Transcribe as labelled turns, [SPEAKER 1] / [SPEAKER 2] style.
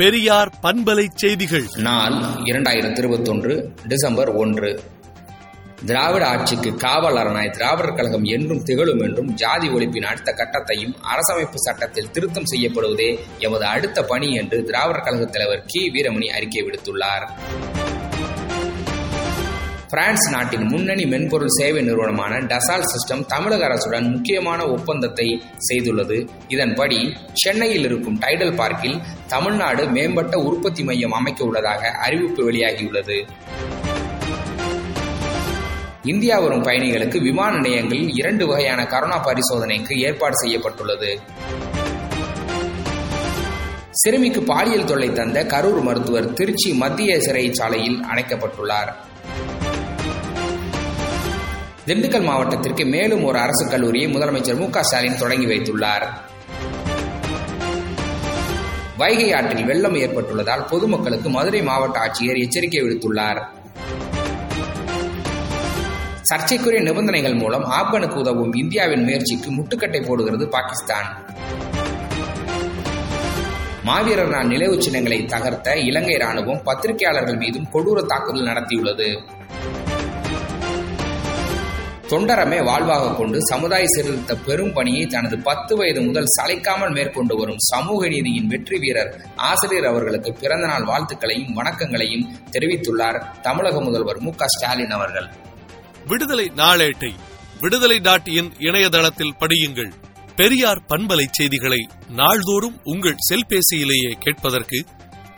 [SPEAKER 1] பெரியார் பண்பலை செய்திகள்.
[SPEAKER 2] நாள் இரண்டாயிரத்தி இருபத்தொன்று டிசம்பர் ஒன்று. திராவிட ஆட்சிக்கு காவலரனாய் திராவிடர் கழகம் என்றும் திகழும் என்றும் ஜாதி ஒழிப்பின் அடுத்த கட்டத்தையும் அரசமைப்பு சட்டத்தில் திருத்தம் செய்யப்படுவதே எமது அடுத்த பணி என்று திராவிடர் கழக தலைவர் கி. வீரமணி அறிக்கை விடுத்துள்ளார். பிரான்ஸ் நாட்டின் முன்னணி மென்பொருள் சேவை நிறுவனமான டசால் சிஸ்டம் தமிழக அரசுடன் முக்கியமான ஒப்பந்தத்தை செய்துள்ளது. இதன்படி சென்னையில் இருக்கும் டைடல் பார்க்கில் தமிழ்நாடு மேம்பட்ட உற்பத்தி மையம் அமைக்க உள்ளதாக அறிவிப்பு வெளியாகியுள்ளது. இந்தியா வரும் பயணிகளுக்கு விமான நிலையங்களில் இரண்டு வகையான கரோனா பரிசோதனைக்கு ஏற்பாடு செய்யப்பட்டுள்ளது. சிறுமிக்கு பாலியல் தொல்லை தந்த கரூர் மருத்துவர் திருச்சி மத்திய சிறைச்சாலையில் அடைக்கப்பட்டுள்ளார். திண்டுக்கல் மாவட்டத்திற்கு மேலும் ஒரு அரசு கல்லூரியை முதலமைச்சர் மு ஸ்டாலின் தொடங்கி வைத்துள்ளார். வைகை ஆற்றில் வெள்ளம் ஏற்பட்டுள்ளதால் பொதுமக்களுக்கு மதுரை மாவட்ட ஆட்சியர் எச்சரிக்கை விடுத்துள்ளார். சர்ச்சைக்குரிய நிபந்தனைகள் மூலம் ஆப்கனுக்கு உதவும் இந்தியாவின் முயற்சிக்கு முட்டுக்கட்டை போடுகிறது பாகிஸ்தான். மாவீரர் நாள் நினைவு சின்னங்களை தகர்த்த இலங்கை ராணுவம் பத்திரிகையாளர்கள் மீதும் கொடூர தாக்குதல் நடத்தியுள்ளது. தொண்டரமே வாழ்வாக கொண்டு சமுதாய சீர்திருத்த பெரும் பணியை தனது பத்து வயது முதல் சளைக்காமல் மேற்கொண்டு வரும் சமூக நீதியின் வெற்றி வீரர் ஆசிரியர் அவர்களுக்கு பிறந்தநாள் வாழ்த்துக்களையும் வணக்கங்களையும் தெரிவித்துள்ளார் தமிழக முதல்வர் மு ஸ்டாலின் அவர்கள்.
[SPEAKER 1] விடுதலை நாளேட்டை விடுதலை டாட் இன் இணையதளத்தில் படியுங்கள். பெரியார் பண்பலை செய்திகளை நாள்தோறும் உங்கள் செல்பேசியிலேயே கேட்பதற்கு